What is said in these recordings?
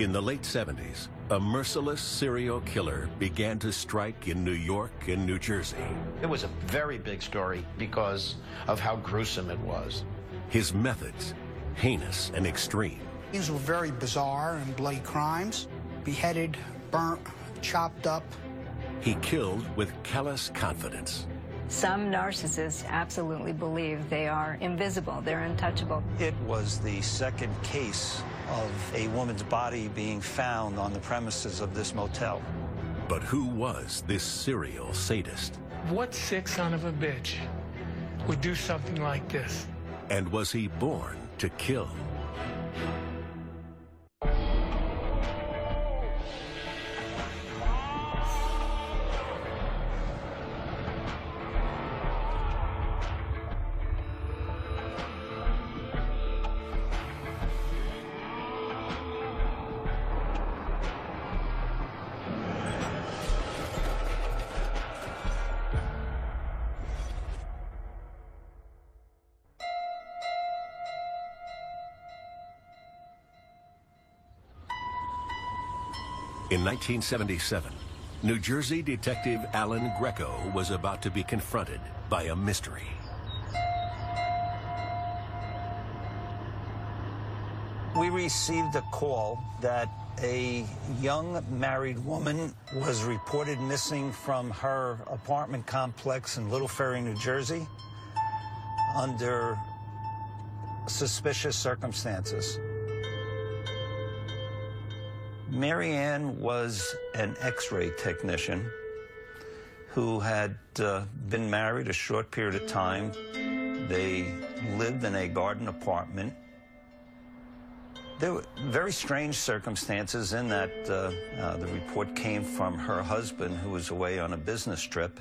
In the late 70s, a merciless serial killer began to strike in New York and New Jersey. It was a very big story because of how gruesome it was. His methods, heinous and extreme. These were very bizarre and bloody crimes. Beheaded, burnt, chopped up. He killed with callous confidence. Some narcissists absolutely believe they are invisible, they're untouchable. It was the second case of a woman's body being found on the premises of this motel. But who was this serial sadist? What sick son of a bitch would do something like this? And was he born to kill? In 1977, New Jersey detective Alan Greco was about to be confronted by a mystery. We received a call that a young married woman was reported missing from her apartment complex in Little Ferry, New Jersey, under suspicious circumstances. Marianne was an x-ray technician who had uh, been married a short period of time. They lived in a garden apartment. There were very strange circumstances in that uh, uh, the report came from her husband who was away on a business trip.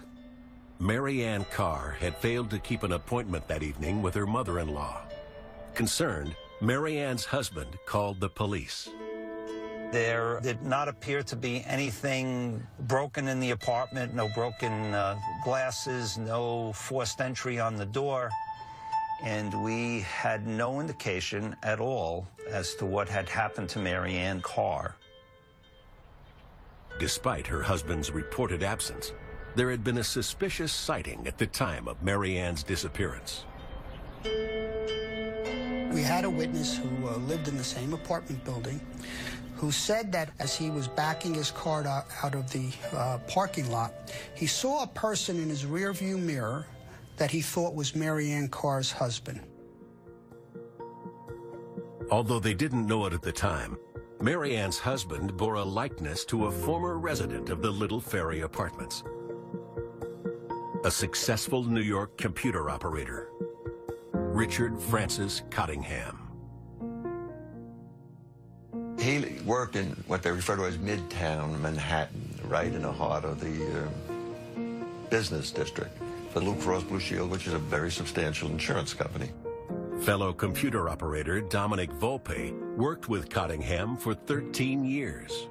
Marianne Carr had failed to keep an appointment that evening with her mother-in-law. Concerned, Marianne's husband called the police. There did not appear to be anything broken in the apartment, no broken uh, glasses, no forced entry on the door. And we had no indication at all as to what had happened to Marianne Carr. Despite her husband's reported absence, there had been a suspicious sighting at the time of Marianne's disappearance. We had a witness who uh, lived in the same apartment building who said that as he was backing his car out, of the uh, parking lot, he saw a person in his rearview mirror that he thought was Marianne Carr's husband. Although they didn't know it at the time, Marianne's husband bore a likeness to a former resident of the Little Ferry apartments. A successful New York computer operator, Richard Francis Cottingham. He worked in what they refer to as Midtown Manhattan, right in the heart of the uh, business district for Blue Cross Blue Shield, which is a very substantial insurance company. Fellow computer operator Dominic Volpe worked with Cottingham for 13 years.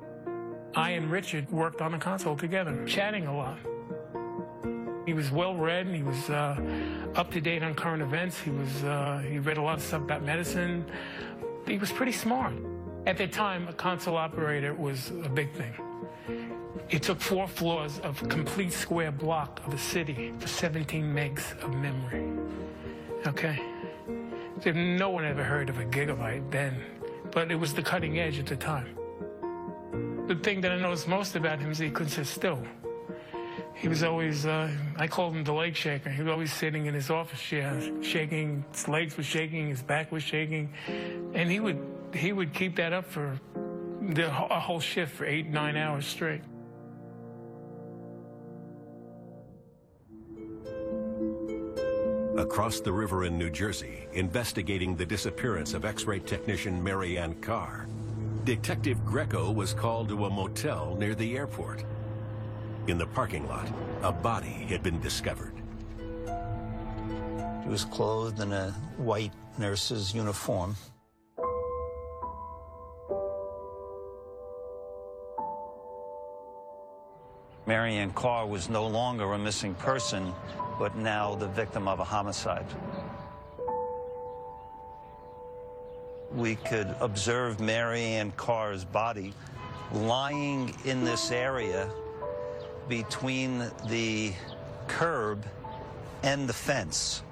I and Richard worked on the console together, chatting a lot. He was well read. and He was uh, up to date on current events. He was uh, he read a lot of stuff about medicine. He was pretty smart. At the time, a console operator was a big thing. It took four floors of complete square block of a city for 17 megs of memory. Okay? No one ever heard of a gigabyte then, but it was the cutting edge at the time. The thing that I noticed most about him is he couldn't sit still. He was always, uh, I called him the leg shaker. He was always sitting in his office chair, shaking, his legs were shaking, his back was shaking, and he would, he would keep that up for the, a whole shift for eight, nine hours straight. Across the river in New Jersey, investigating the disappearance of X-ray technician Marianne Carr, Detective Greco was called to a motel near the airport. In the parking lot, a body had been discovered. He was clothed in a white nurse's uniform. Marianne Carr was no longer a missing person, but now the victim of a homicide. we could observe Marianne Carr's body lying in this area between the curb and the fence.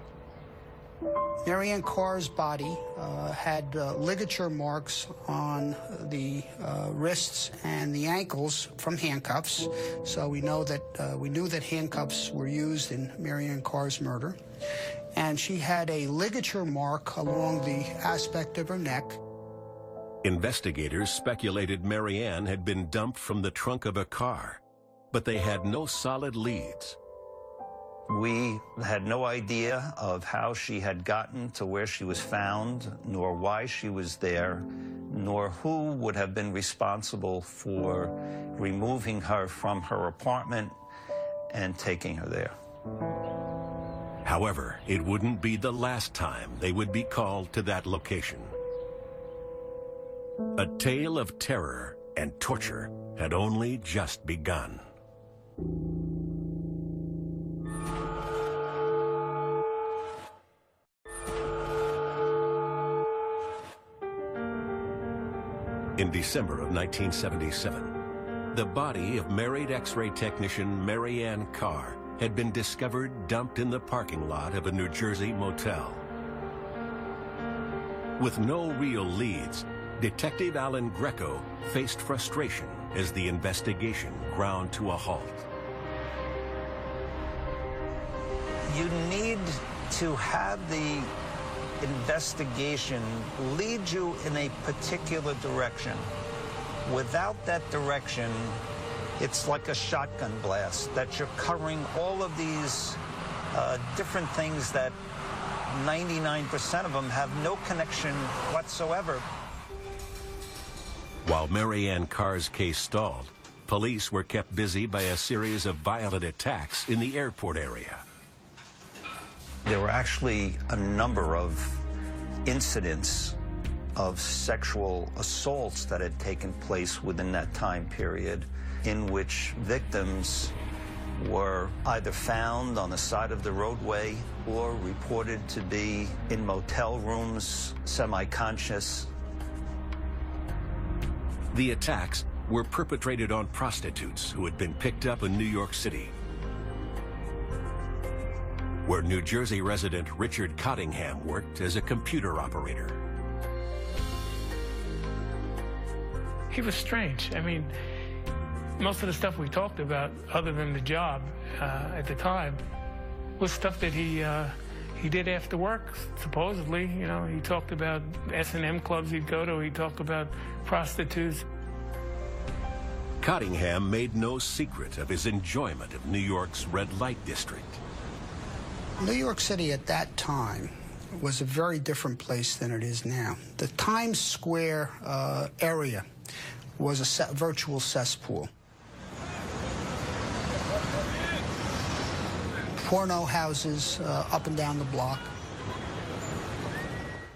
Marianne Carr's body uh, had uh, ligature marks on the uh, wrists and the ankles from handcuffs. So we know that uh, we knew that handcuffs were used in Marianne Carr's murder. And she had a ligature mark along the aspect of her neck. Investigators speculated Marianne had been dumped from the trunk of a car, but they had no solid leads. We had no idea of how she had gotten to where she was found, nor why she was there, nor who would have been responsible for removing her from her apartment and taking her there. However, it wouldn't be the last time they would be called to that location. A tale of terror and torture had only just begun. In December of 1977, the body of married X-ray technician Mary Ann Carr had been discovered dumped in the parking lot of a New Jersey motel. With no real leads, Detective Alan Greco faced frustration as the investigation ground to a halt. You need to have the investigation lead you in a particular direction. Without that direction, it's like a shotgun blast that you're covering all of these uh, different things that 99% of them have no connection whatsoever. While Mary Ann Carr's case stalled, police were kept busy by a series of violent attacks in the airport area. There were actually a number of incidents of sexual assaults that had taken place within that time period in which victims were either found on the side of the roadway or reported to be in motel rooms, semi-conscious. The attacks were perpetrated on prostitutes who had been picked up in New York City where New Jersey resident Richard Cottingham worked as a computer operator. He was strange. I mean, most of the stuff we talked about, other than the job uh, at the time, was stuff that he uh, he did after work. Supposedly, you know, he talked about S and M clubs he'd go to. He talked about prostitutes. Cottingham made no secret of his enjoyment of New York's red light district. New York City at that time was a very different place than it is now. The Times Square uh, area was a se virtual cesspool. Porno houses uh, up and down the block.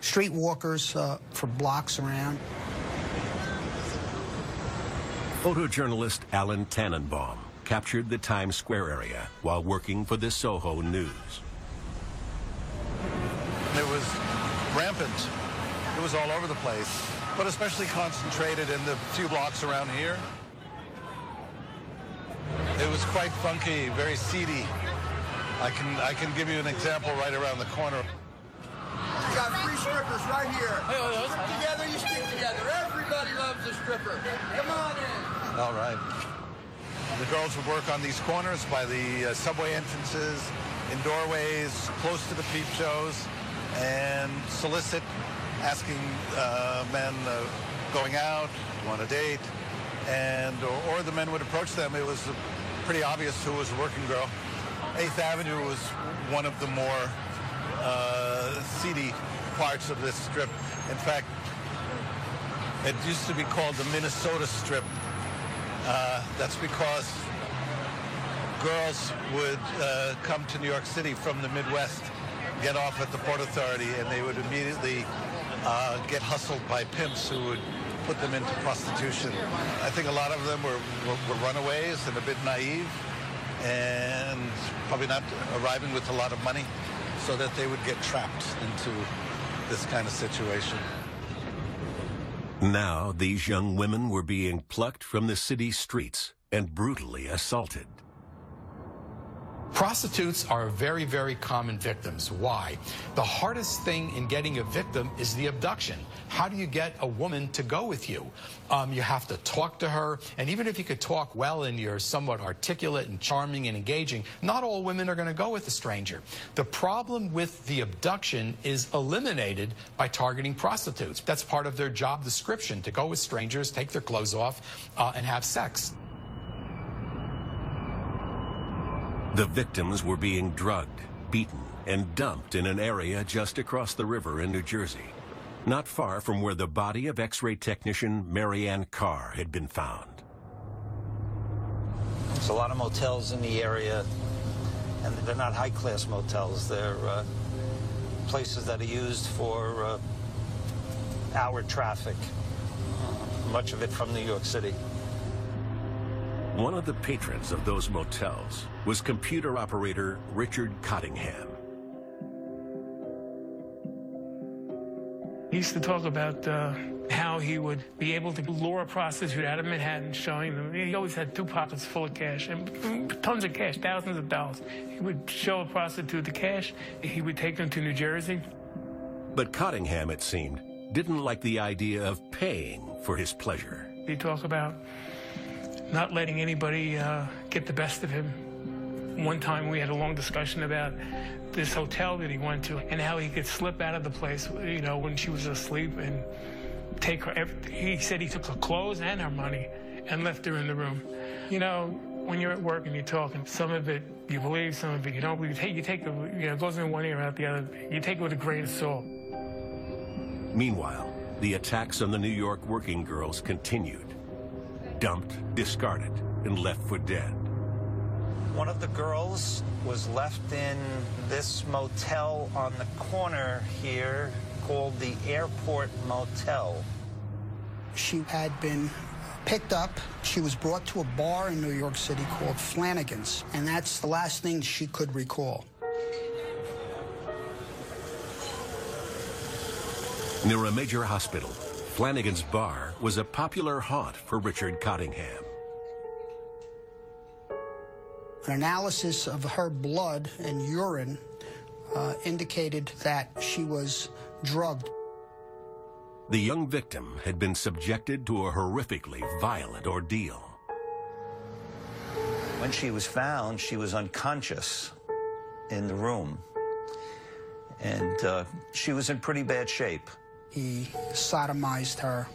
Street walkers uh, for blocks around. Photojournalist Allan Tannenbaum captured the Times Square area while working for the Soho News. It was rampant. It was all over the place, but especially concentrated in the few blocks around here. It was quite funky, very seedy. I can I can give you an example right around the corner. You got three strippers right here. You stick together, you stick together. Everybody loves a stripper. Come on in. All right. The girls would work on these corners by the uh, subway entrances, in doorways, close to the peep shows and solicit, asking uh, men uh, going out, want a date, and or, or, the men would approach them. It was pretty obvious who was a working girl. Eighth Avenue was one of the more uh, seedy parts of this strip. In fact, it used to be called the Minnesota Strip. Uh, that's because girls would uh, come to New York City from the Midwest get off at the Port Authority, and they would immediately uh, get hustled by pimps who would put them into prostitution. I think a lot of them were, were, were runaways and a bit naive, and probably not arriving with a lot of money, so that they would get trapped into this kind of situation. Now, these young women were being plucked from the city streets and brutally assaulted. Prostitutes are very, very common victims. Why? The hardest thing in getting a victim is the abduction. How do you get a woman to go with you? Um, you have to talk to her, and even if you could talk well and you're somewhat articulate and charming and engaging, not all women are going to go with a stranger. The problem with the abduction is eliminated by targeting prostitutes. That's part of their job description, to go with strangers, take their clothes off, uh, and have sex. The victims were being drugged, beaten, and dumped in an area just across the river in New Jersey, not far from where the body of X-ray technician Marianne Carr had been found. There's a lot of motels in the area, and they're not high-class motels. They're uh, places that are used for uh, hour traffic, much of it from New York City. One of the patrons of those motels was computer operator Richard Cottingham. He used to talk about uh, how he would be able to lure a prostitute out of Manhattan, showing them. He always had two pockets full of cash and tons of cash, thousands of dollars. He would show a prostitute the cash. He would take them to New Jersey. But Cottingham, it seemed, didn't like the idea of paying for his pleasure. He talked about not letting anybody uh, get the best of him. One time we had a long discussion about this hotel that he went to and how he could slip out of the place, you know, when she was asleep and take her. He said he took her clothes and her money and left her in the room. You know, when you're at work and you're talking, some of it you believe, some of it you don't believe. You take, you take the, you know, it goes in one ear out the other. You take it with a grain of salt. Meanwhile, the attacks on the New York working girls continued dumped, discarded, and left for dead. One of the girls was left in this motel on the corner here called the Airport Motel. She had been picked up. She was brought to a bar in New York City called Flanagan's, and that's the last thing she could recall. Near a major hospital, Flanagan's Bar was a popular haunt for Richard Cottingham. An analysis of her blood and urine uh, indicated that she was drugged. The young victim had been subjected to a horrifically violent ordeal. When she was found, she was unconscious in the room. And uh, she was in pretty bad shape. He sodomized her.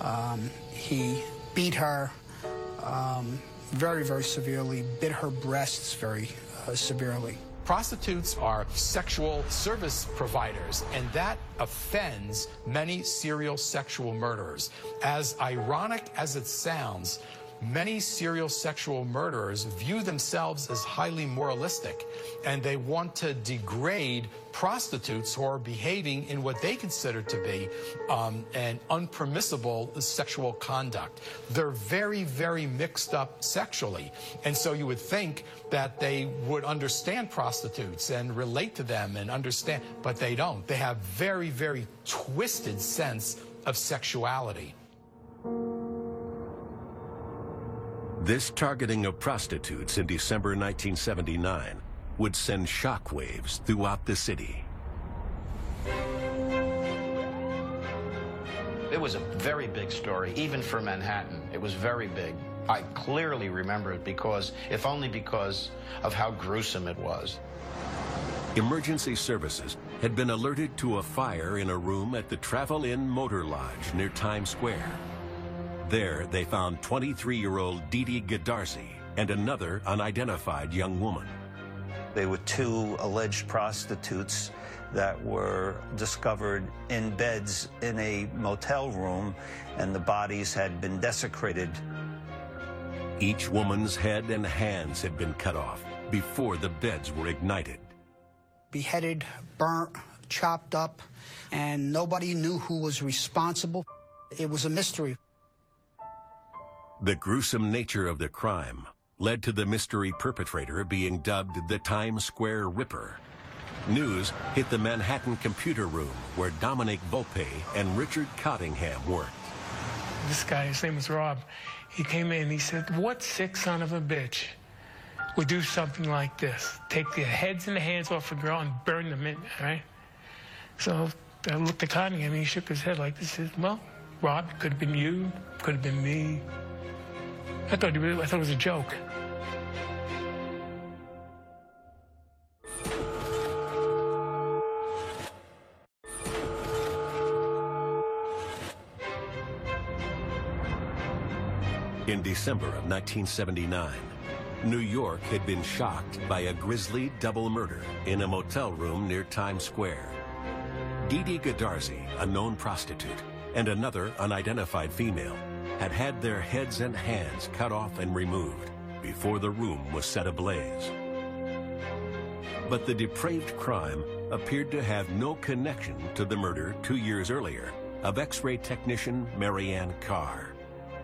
Um, he beat her um, very, very severely, bit her breasts very uh, severely. Prostitutes are sexual service providers, and that offends many serial sexual murderers. As ironic as it sounds, many serial sexual murderers view themselves as highly moralistic and they want to degrade prostitutes who are behaving in what they consider to be um, an unpermissible sexual conduct. They're very, very mixed up sexually. And so you would think that they would understand prostitutes and relate to them and understand, but they don't. They have very, very twisted sense of sexuality. This targeting of prostitutes in December 1979 would send shockwaves throughout the city. It was a very big story, even for Manhattan. It was very big. I clearly remember it because, if only because of how gruesome it was. Emergency services had been alerted to a fire in a room at the Travel Inn Motor Lodge near Times Square. There, they found 23-year-old Didi Dee Goodarzi and another unidentified young woman. They were two alleged prostitutes that were discovered in beds in a motel room, and the bodies had been desecrated. Each woman's head and hands had been cut off before the beds were ignited. Beheaded, burnt, chopped up, and nobody knew who was responsible. It was a mystery. The gruesome nature of the crime led to the mystery perpetrator being dubbed the Times Square Ripper. News hit the Manhattan computer room where Dominic Volpe and Richard Cottingham worked. this guy, his name was Rob, he came in, he said, what sick son of a bitch would do something like this? Take the heads and the hands off a girl and burn them in, right? So I looked at Cottingham and he shook his head like this. Said, well, Rob, could have been you, could have been me. I thought, I thought it was a joke. In December of 1979, New York had been shocked by a grisly double murder in a motel room near Times Square. Dee Goodarzi, a known prostitute, and another unidentified female had had their heads and hands cut off and removed before the room was set ablaze. But the depraved crime appeared to have no connection to the murder two years earlier of X-ray technician Marianne Carr.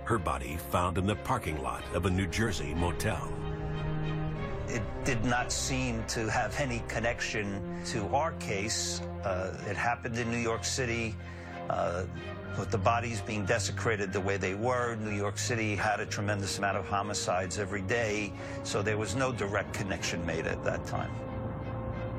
Her body found in the parking lot of a New Jersey motel. It did not seem to have any connection to our case. Uh, it happened in New York City. Uh, with the bodies being desecrated the way they were, New York City had a tremendous amount of homicides every day, so there was no direct connection made at that time.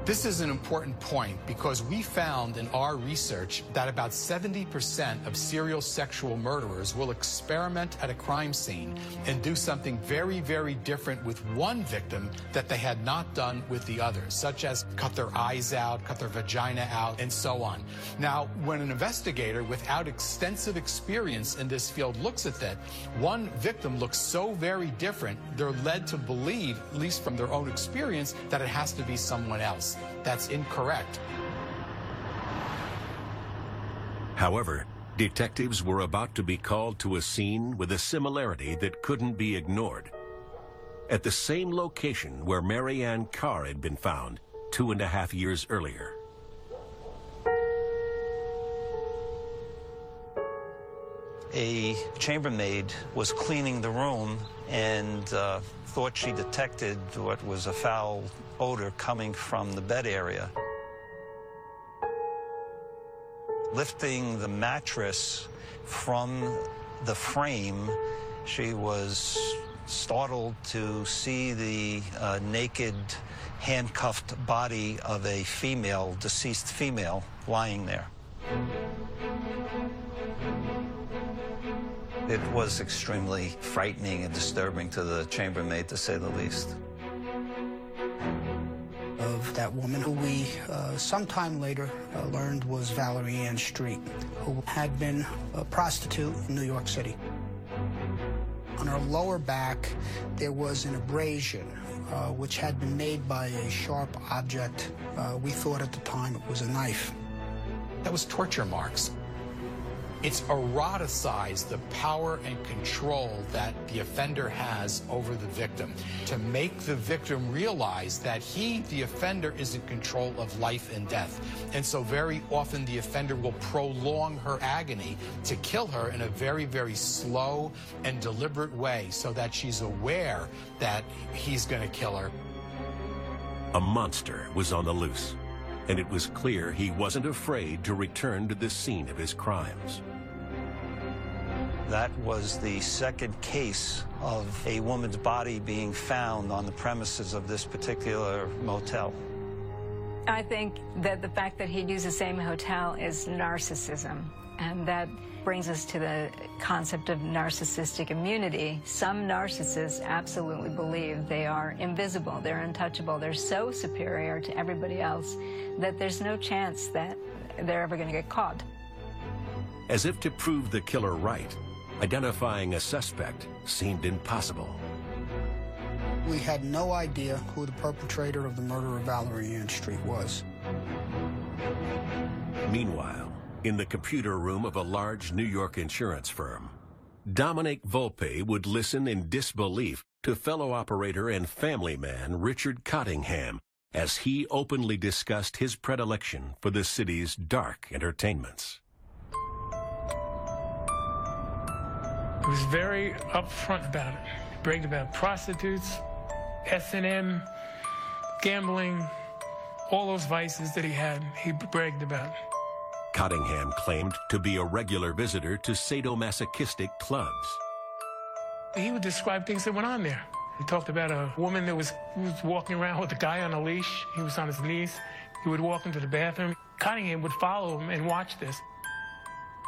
This is an important point because we found in our research that about 70% of serial sexual murderers will experiment at a crime scene and do something very, very different with one victim that they had not done with the others, such as cut their eyes out, cut their vagina out, and so on. Now, when an investigator without extensive experience in this field looks at that, one victim looks so very different, they're led to believe, at least from their own experience, that it has to be someone else. That's incorrect. However, detectives were about to be called to a scene with a similarity that couldn't be ignored. At the same location where Marianne Carr had been found two and a half years earlier. A chambermaid was cleaning the room and uh, thought she detected what was a foul odor coming from the bed area. Lifting the mattress from the frame, she was startled to see the uh, naked, handcuffed body of a female, deceased female, lying there. It was extremely frightening and disturbing to the chambermaid, to say the least. Of that woman who we uh, sometime later uh, learned was Valerie Ann Street, who had been a prostitute in New York City. On her lower back, there was an abrasion, uh, which had been made by a sharp object. Uh, we thought at the time it was a knife. That was torture marks. It's eroticized the power and control that the offender has over the victim to make the victim realize that he, the offender, is in control of life and death. And so very often the offender will prolong her agony to kill her in a very, very slow and deliberate way so that she's aware that he's going to kill her. A monster was on the loose, and it was clear he wasn't afraid to return to the scene of his crimes. That was the second case of a woman's body being found on the premises of this particular motel. I think that the fact that he'd use the same hotel is narcissism. And that brings us to the concept of narcissistic immunity. Some narcissists absolutely believe they are invisible, they're untouchable, they're so superior to everybody else that there's no chance that they're ever going to get caught. As if to prove the killer right, Identifying a suspect seemed impossible. We had no idea who the perpetrator of the murder of Valerie Ann Street was. Meanwhile, in the computer room of a large New York insurance firm, Dominic Volpe would listen in disbelief to fellow operator and family man Richard Cottingham as he openly discussed his predilection for the city's dark entertainments. He was very upfront about it. He bragged about prostitutes, S&M, gambling, all those vices that he had, he bragged about. Cottingham claimed to be a regular visitor to sadomasochistic clubs. He would describe things that went on there. He talked about a woman that was, was walking around with a guy on a leash. He was on his knees. He would walk into the bathroom. Cottingham would follow him and watch this.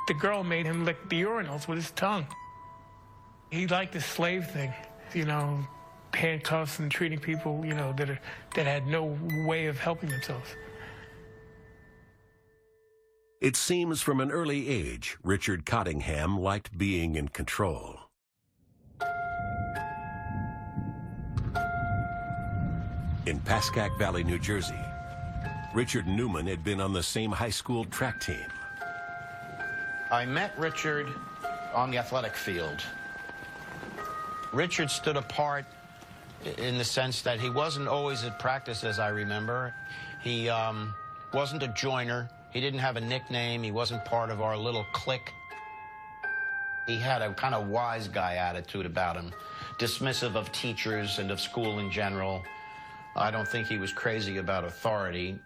The girl made him lick the urinals with his tongue. He liked the slave thing, you know, handcuffs and treating people, you know, that, are, that had no way of helping themselves. It seems from an early age, Richard Cottingham liked being in control. In Pascack Valley, New Jersey, Richard Newman had been on the same high school track team. I met Richard on the athletic field. Richard stood apart in the sense that he wasn't always at practice, as I remember. He um, wasn't a joiner. He didn't have a nickname. He wasn't part of our little clique. He had a kind of wise guy attitude about him, dismissive of teachers and of school in general. I don't think he was crazy about authority.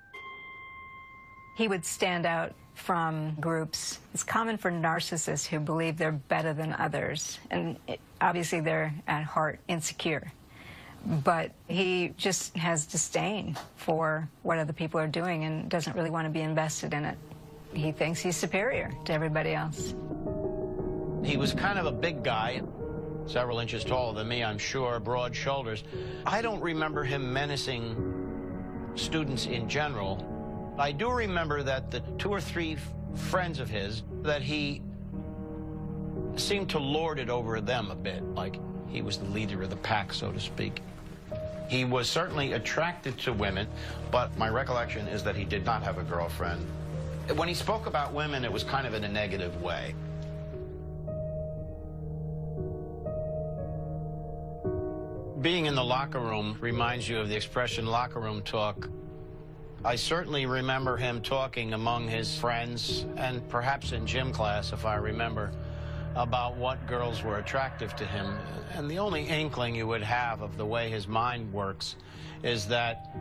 He would stand out from groups. It's common for narcissists who believe they're better than others, and it, obviously they're at heart insecure. But he just has disdain for what other people are doing and doesn't really want to be invested in it. He thinks he's superior to everybody else. He was kind of a big guy, several inches taller than me, I'm sure, broad shoulders. I don't remember him menacing students in general. I do remember that the two or three friends of his, that he seemed to lord it over them a bit, like he was the leader of the pack, so to speak. He was certainly attracted to women, but my recollection is that he did not have a girlfriend. When he spoke about women, it was kind of in a negative way. Being in the locker room reminds you of the expression locker room talk. I certainly remember him talking among his friends, and perhaps in gym class, if I remember, about what girls were attractive to him. And the only inkling you would have of the way his mind works is that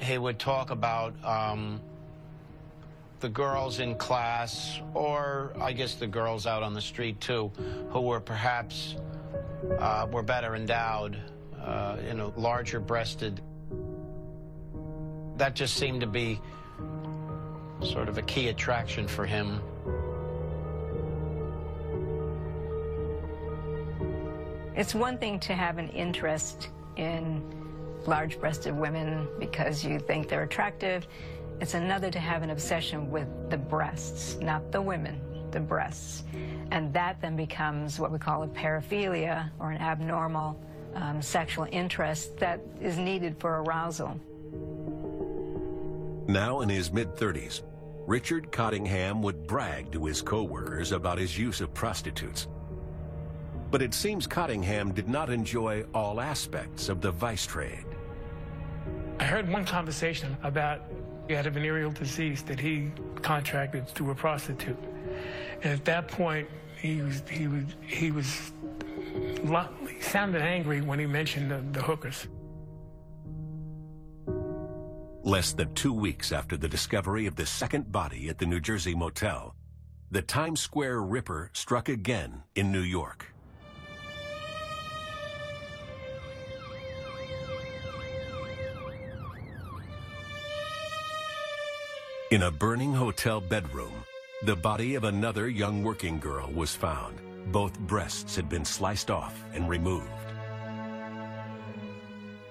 he would talk about um, the girls in class, or I guess the girls out on the street too, who were perhaps uh, were better endowed, uh, you know, larger breasted. That just seemed to be sort of a key attraction for him. It's one thing to have an interest in large-breasted women because you think they're attractive. It's another to have an obsession with the breasts, not the women, the breasts. And that then becomes what we call a paraphilia or an abnormal um, sexual interest that is needed for arousal. Now in his mid-30s, Richard Cottingham would brag to his co-workers about his use of prostitutes. But it seems Cottingham did not enjoy all aspects of the vice trade. I heard one conversation about he had a venereal disease that he contracted through a prostitute. And at that point, he was, he was, he was, he sounded angry when he mentioned the, the hookers. Less than two weeks after the discovery of the second body at the New Jersey motel, the Times Square Ripper struck again in New York. In a burning hotel bedroom, the body of another young working girl was found. Both breasts had been sliced off and removed.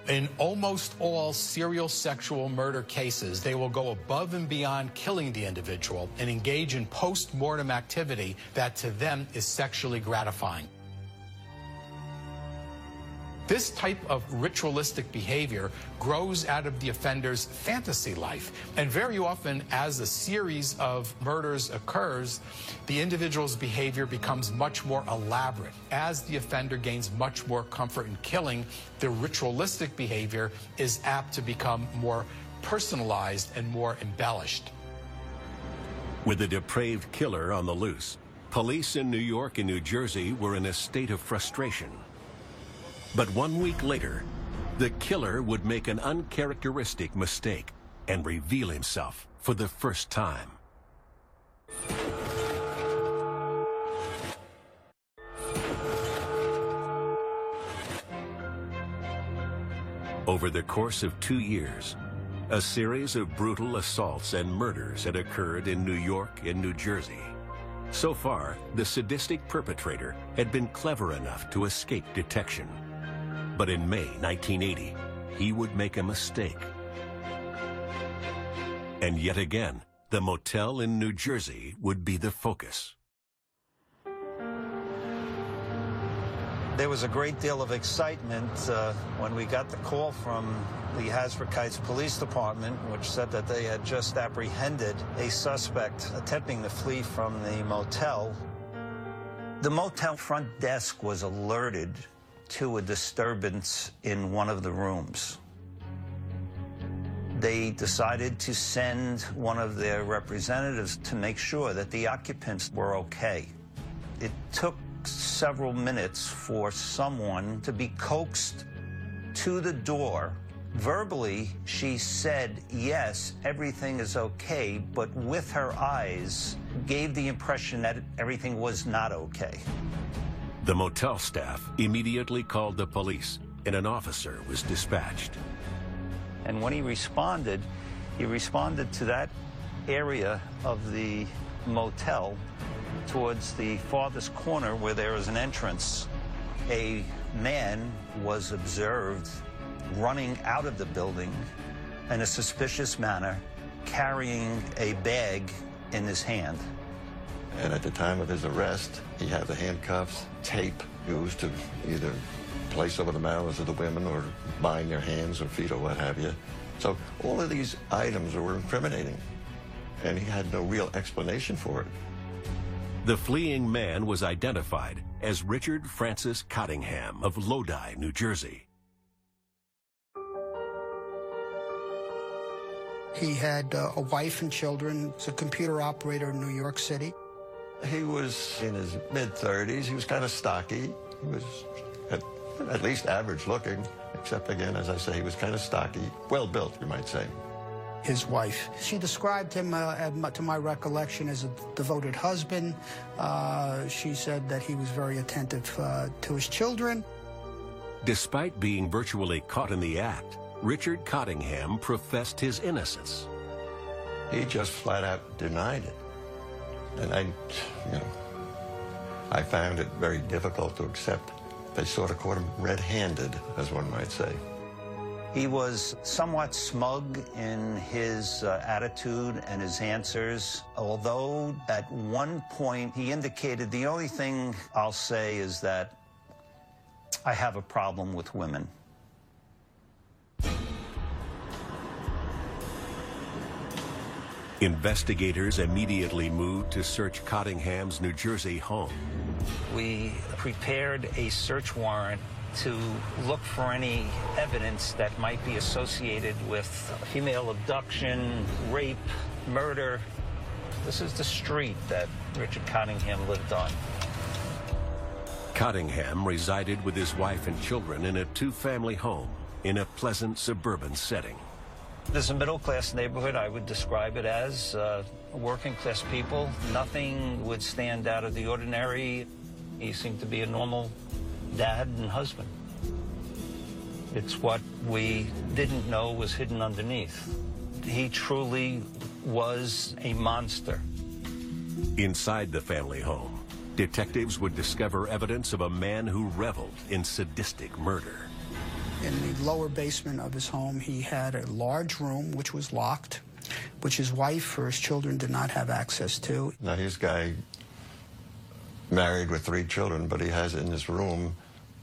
In almost all serial sexual murder cases, they will go above and beyond killing the individual and engage in post-mortem activity that to them is sexually gratifying. This type of ritualistic behavior grows out of the offender's fantasy life. And very often, as a series of murders occurs, the individual's behavior becomes much more elaborate. As the offender gains much more comfort in killing, the ritualistic behavior is apt to become more personalized and more embellished. With a depraved killer on the loose, police in New York and New Jersey were in a state of frustration. But one week later, the killer would make an uncharacteristic mistake and reveal himself for the first time. Over the course of two years, a series of brutal assaults and murders had occurred in New York and New Jersey. So far, the sadistic perpetrator had been clever enough to escape detection. But in May 1980, he would make a mistake. And yet again, the motel in New Jersey would be the focus. There was a great deal of excitement uh, when we got the call from the Hasbrouck Heights Police Department, which said that they had just apprehended a suspect attempting to flee from the motel. The motel front desk was alerted to a disturbance in one of the rooms. They decided to send one of their representatives to make sure that the occupants were okay. It took several minutes for someone to be coaxed to the door. Verbally, she said, yes, everything is okay, but with her eyes gave the impression that everything was not okay. The motel staff immediately called the police, and an officer was dispatched. And when he responded, he responded to that area of the motel towards the farthest corner where there is an entrance. A man was observed running out of the building in a suspicious manner, carrying a bag in his hand. And at the time of his arrest, he had the handcuffs, tape used to either place over the mouths of the women or bind their hands or feet or what have you. So all of these items were incriminating, and he had no real explanation for it. The fleeing man was identified as Richard Francis Cottingham of Lodi, New Jersey. He had uh, a wife and children. He's a computer operator in New York City. He was in his mid-30s. He was kind of stocky. He was at, at least average looking, except again, as I say, he was kind of stocky, well built, you might say. His wife. She described him, uh, to my recollection, as a devoted husband. Uh, she said that he was very attentive uh, to his children. Despite being virtually caught in the act, Richard Cottingham professed his innocence. He just flat out denied it. And I, you know, I found it very difficult to accept. They sort of caught him red-handed, as one might say. He was somewhat smug in his uh, attitude and his answers, although at one point he indicated the only thing I'll say is that I have a problem with women. Investigators immediately moved to search Cottingham's New Jersey home. We prepared a search warrant to look for any evidence that might be associated with female abduction, rape, murder. This is the street that Richard Cottingham lived on. Cottingham resided with his wife and children in a two-family home in a pleasant suburban setting. This is a middle-class neighborhood. I would describe it as uh, working-class people. Nothing would stand out of the ordinary. He seemed to be a normal dad and husband. It's what we didn't know was hidden underneath. He truly was a monster. Inside the family home, detectives would discover evidence of a man who reveled in sadistic murder. In the lower basement of his home, he had a large room which was locked, which his wife or his children did not have access to. Now, this guy married with three children, but he has in his room,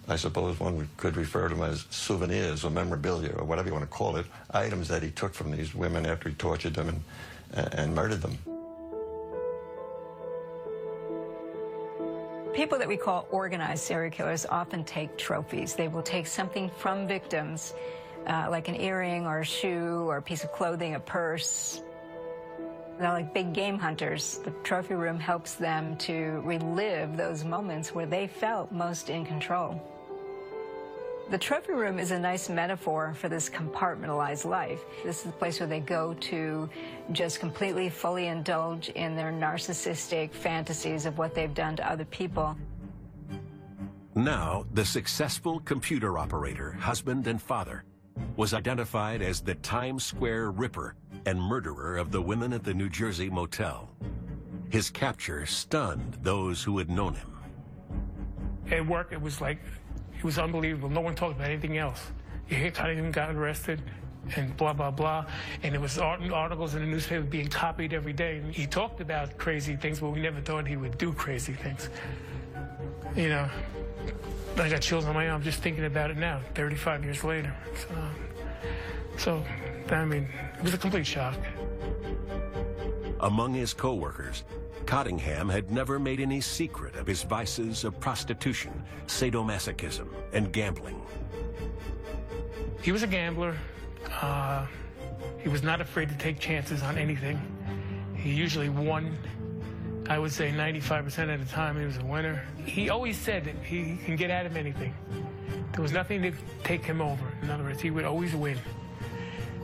I suppose one could refer to them as souvenirs or memorabilia or whatever you want to call it, items that he took from these women after he tortured them and, and murdered them. People that we call organized serial killers often take trophies. They will take something from victims, uh, like an earring or a shoe or a piece of clothing, a purse. They're like big game hunters. The trophy room helps them to relive those moments where they felt most in control. The trophy room is a nice metaphor for this compartmentalized life. This is the place where they go to just completely, fully indulge in their narcissistic fantasies of what they've done to other people. Now, the successful computer operator, husband, and father was identified as the Times Square Ripper and murderer of the women at the New Jersey motel. His capture stunned those who had known him. At work, it was like it was unbelievable. No one talked about anything else. You hear Cottingham got arrested and blah, blah, blah. And it was articles in the newspaper being copied every day. He talked about crazy things, but we never thought he would do crazy things. You know, I got chills on my arm just thinking about it now, 35 years later. So, so I mean, it was a complete shock. Among his co-workers, Cottingham had never made any secret of his vices of prostitution, sadomasochism, and gambling. He was a gambler. Uh, he was not afraid to take chances on anything. He usually won. I would say 95% of the time he was a winner. He always said that he can get out of anything. There was nothing to take him over. In other words, he would always win.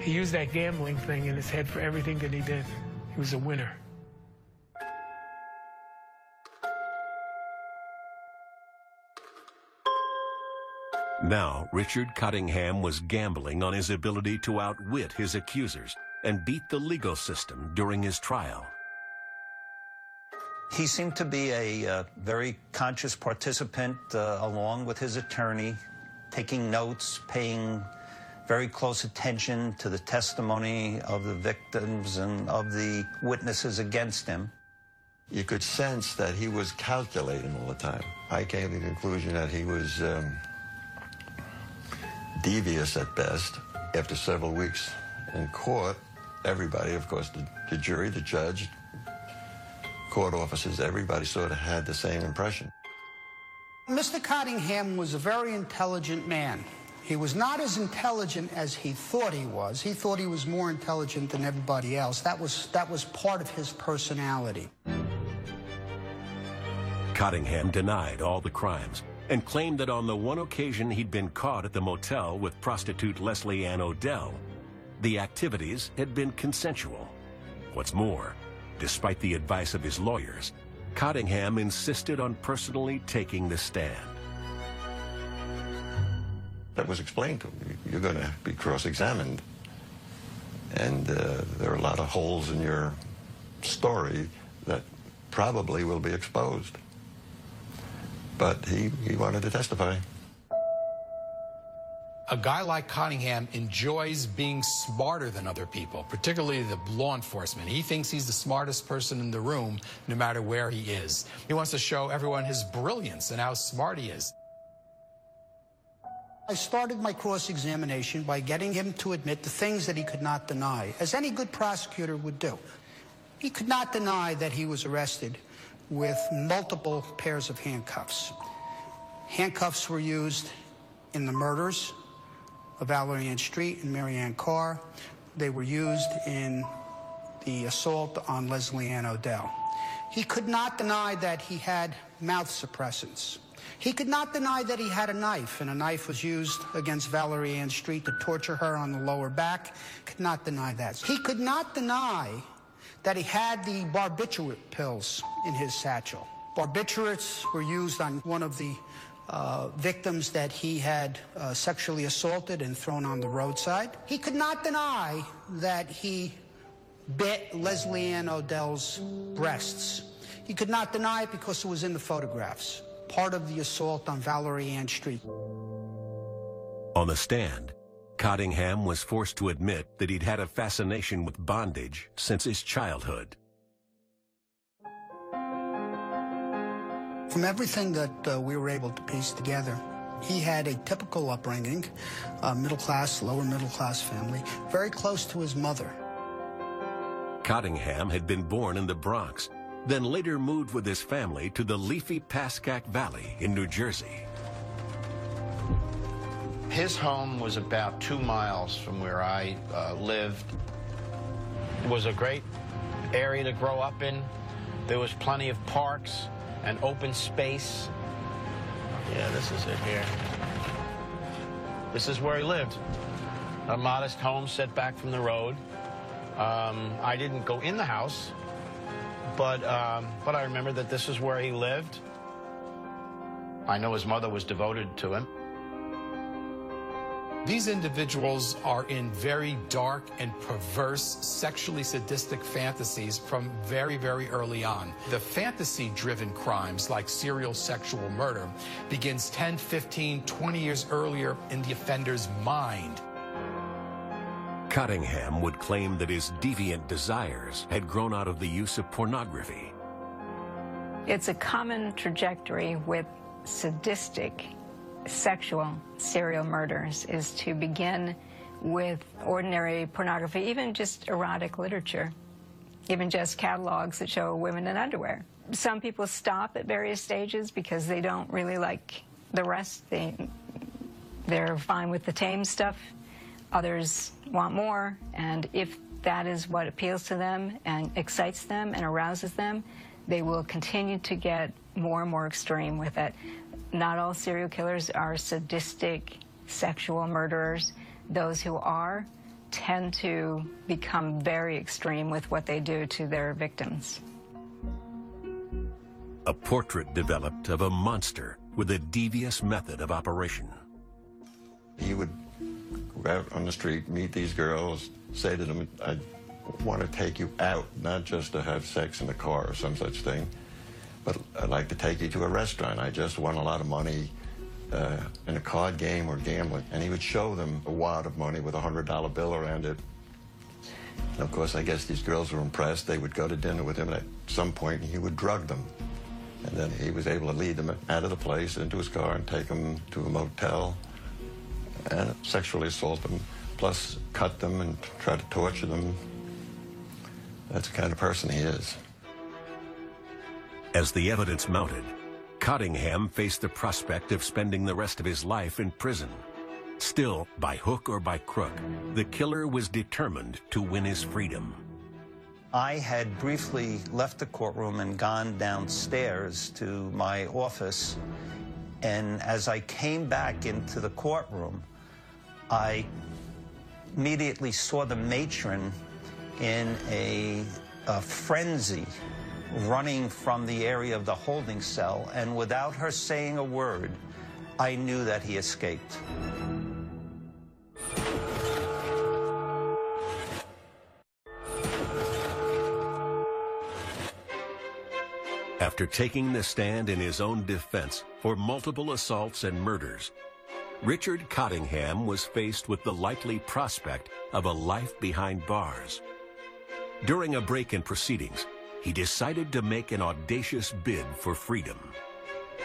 He used that gambling thing in his head for everything that he did. He was a winner. Now, Richard Cottingham was gambling on his ability to outwit his accusers and beat the legal system during his trial. He seemed to be a uh, very conscious participant uh, along with his attorney, taking notes, paying very close attention to the testimony of the victims and of the witnesses against him. You could sense that he was calculating all the time. I came to the conclusion that he was um, devious at best. After several weeks in court, everybody, of course, the, the jury, the judge, court officers, everybody sort of had the same impression. Mr. Cottingham was a very intelligent man. He was not as intelligent as he thought he was. He thought he was more intelligent than everybody else. That was, that was part of his personality. Cottingham denied all the crimes and claimed that on the one occasion he'd been caught at the motel with prostitute Leslie Ann Odell, the activities had been consensual. What's more, despite the advice of his lawyers, Cottingham insisted on personally taking the stand. That was explained to him. You're going to be cross-examined. And uh, there are a lot of holes in your story that probably will be exposed but he, he wanted to testify. A guy like Cottingham enjoys being smarter than other people, particularly the law enforcement. He thinks he's the smartest person in the room, no matter where he is. He wants to show everyone his brilliance and how smart he is. I started my cross-examination by getting him to admit the things that he could not deny, as any good prosecutor would do. He could not deny that he was arrested with multiple pairs of handcuffs. Handcuffs were used in the murders of Valerie Ann Street and Marianne Carr. They were used in the assault on Leslie Ann Odell. He could not deny that he had mouth suppressants. He could not deny that he had a knife, and a knife was used against Valerie Ann Street to torture her on the lower back. Could not deny that. He could not deny that he had the barbiturate pills in his satchel. Barbiturates were used on one of the uh, victims that he had uh, sexually assaulted and thrown on the roadside. He could not deny that he bit Leslie Ann Odell's breasts. He could not deny it because it was in the photographs, part of the assault on Valerie Ann Street. On the stand, Cottingham was forced to admit that he'd had a fascination with bondage since his childhood. From everything that uh, we were able to piece together, he had a typical upbringing, a middle class, lower middle class family, very close to his mother. Cottingham had been born in the Bronx, then later moved with his family to the leafy Pascack Valley in New Jersey. His home was about two miles from where I uh, lived. It was a great area to grow up in. There was plenty of parks and open space. Yeah, this is it here. This is where he lived. A modest home set back from the road. Um, I didn't go in the house, but, um, but I remember that this is where he lived. I know his mother was devoted to him. These individuals are in very dark and perverse, sexually sadistic fantasies from very, very early on. The fantasy-driven crimes like serial sexual murder begins 10, 15, 20 years earlier in the offender's mind. Cottingham would claim that his deviant desires had grown out of the use of pornography. It's a common trajectory with sadistic sexual serial murders is to begin with ordinary pornography, even just erotic literature, even just catalogs that show women in underwear. Some people stop at various stages because they don't really like the rest. They, they're fine with the tame stuff. Others want more, and if that is what appeals to them and excites them and arouses them, they will continue to get more and more extreme with it. Not all serial killers are sadistic sexual murderers. Those who are tend to become very extreme with what they do to their victims. A portrait developed of a monster with a devious method of operation. He would go out on the street, meet these girls, say to them, I want to take you out, not just to have sex in the car or some such thing but I'd like to take you to a restaurant. I just won a lot of money uh, in a card game or gambling. And he would show them a wad of money with a $100 bill around it. And of course, I guess these girls were impressed. They would go to dinner with him, and at some point, he would drug them. And then he was able to lead them out of the place into his car and take them to a motel and sexually assault them, plus cut them and try to torture them. That's the kind of person he is. As the evidence mounted, Cottingham faced the prospect of spending the rest of his life in prison. Still, by hook or by crook, the killer was determined to win his freedom. I had briefly left the courtroom and gone downstairs to my office. And as I came back into the courtroom, I immediately saw the matron in a, a frenzy running from the area of the holding cell, and without her saying a word, I knew that he escaped. After taking the stand in his own defense for multiple assaults and murders, Richard Cottingham was faced with the likely prospect of a life behind bars. During a break in proceedings, he decided to make an audacious bid for freedom.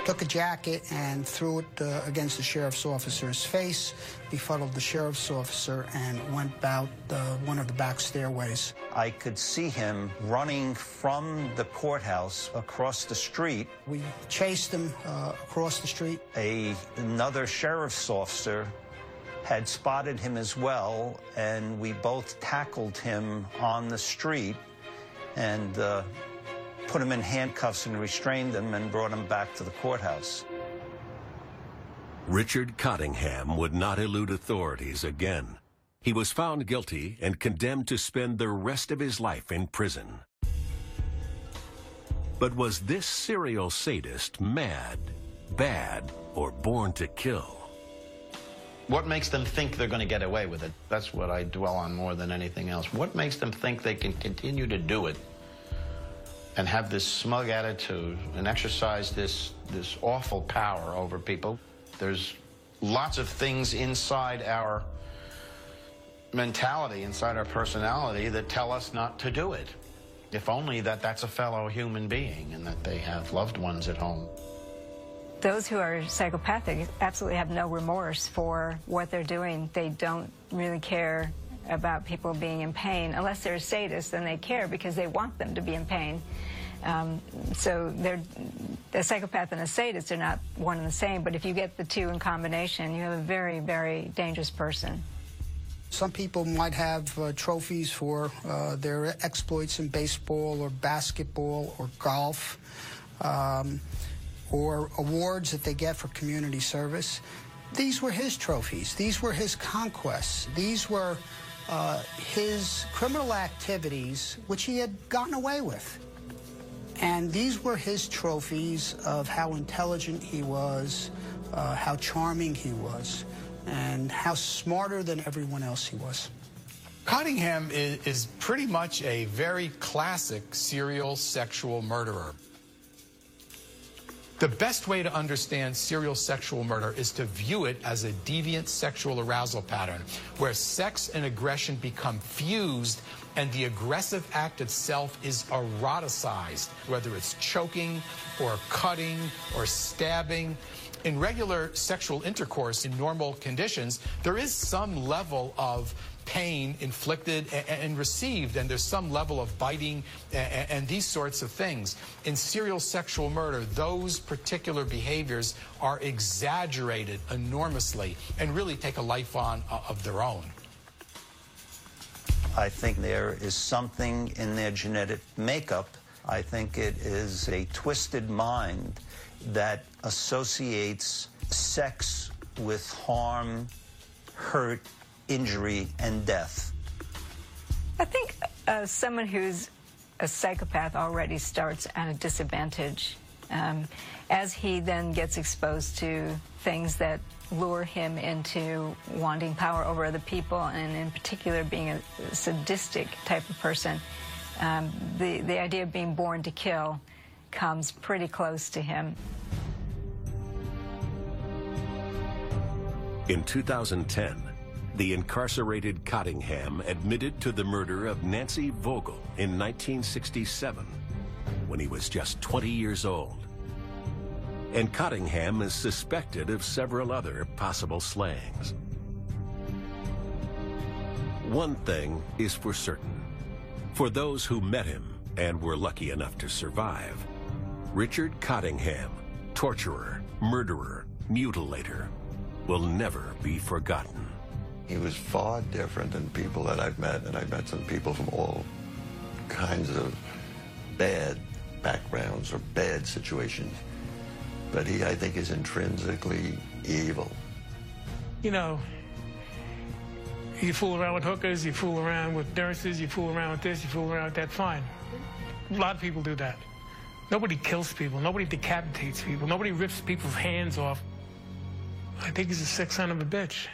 Took a jacket and threw it uh, against the sheriff's officer's face, befuddled the sheriff's officer, and went out uh, one of the back stairways. I could see him running from the courthouse across the street. We chased him uh, across the street. A, another sheriff's officer had spotted him as well, and we both tackled him on the street and uh, put him in handcuffs and restrained him and brought him back to the courthouse. Richard Cottingham would not elude authorities again. He was found guilty and condemned to spend the rest of his life in prison. But was this serial sadist mad, bad, or born to kill? What makes them think they're going to get away with it? That's what I dwell on more than anything else. What makes them think they can continue to do it and have this smug attitude and exercise this, this awful power over people? There's lots of things inside our mentality, inside our personality that tell us not to do it. If only that that's a fellow human being and that they have loved ones at home those who are psychopathic absolutely have no remorse for what they're doing. They don't really care about people being in pain. Unless they're a sadist, then they care because they want them to be in pain. Um, so they're, a psychopath and a sadist are not one and the same, but if you get the two in combination, you have a very, very dangerous person. Some people might have uh, trophies for uh, their exploits in baseball or basketball or golf. Um, or awards that they get for community service. These were his trophies. These were his conquests. These were uh, his criminal activities, which he had gotten away with. And these were his trophies of how intelligent he was, uh, how charming he was, and how smarter than everyone else he was. Cottingham is, is pretty much a very classic serial sexual murderer. The best way to understand serial sexual murder is to view it as a deviant sexual arousal pattern where sex and aggression become fused and the aggressive act itself is eroticized, whether it's choking or cutting or stabbing. In regular sexual intercourse in normal conditions, there is some level of pain inflicted and, received, and there's some level of biting and, and these sorts of things. In serial sexual murder, those particular behaviors are exaggerated enormously and really take a life on uh, of their own. I think there is something in their genetic makeup. I think it is a twisted mind that associates sex with harm, hurt, injury, and death? I think uh, someone who's a psychopath already starts at a disadvantage. Um, as he then gets exposed to things that lure him into wanting power over other people, and in particular being a sadistic type of person, um, the, the idea of being born to kill comes pretty close to him. In 2010, the incarcerated Cottingham admitted to the murder of Nancy Vogel in 1967 when he was just 20 years old. And Cottingham is suspected of several other possible slayings. One thing is for certain. For those who met him and were lucky enough to survive, Richard Cottingham, torturer, murderer, mutilator, will never be forgotten. He was far different than people that I've met, and I've met some people from all kinds of bad backgrounds or bad situations. But he, I think, is intrinsically evil. You know, you fool around with hookers, you fool around with nurses, you fool around with this, you fool around with that, fine. A lot of people do that. Nobody kills people. Nobody decapitates people. Nobody rips people's hands off. I think he's a sick son of a bitch.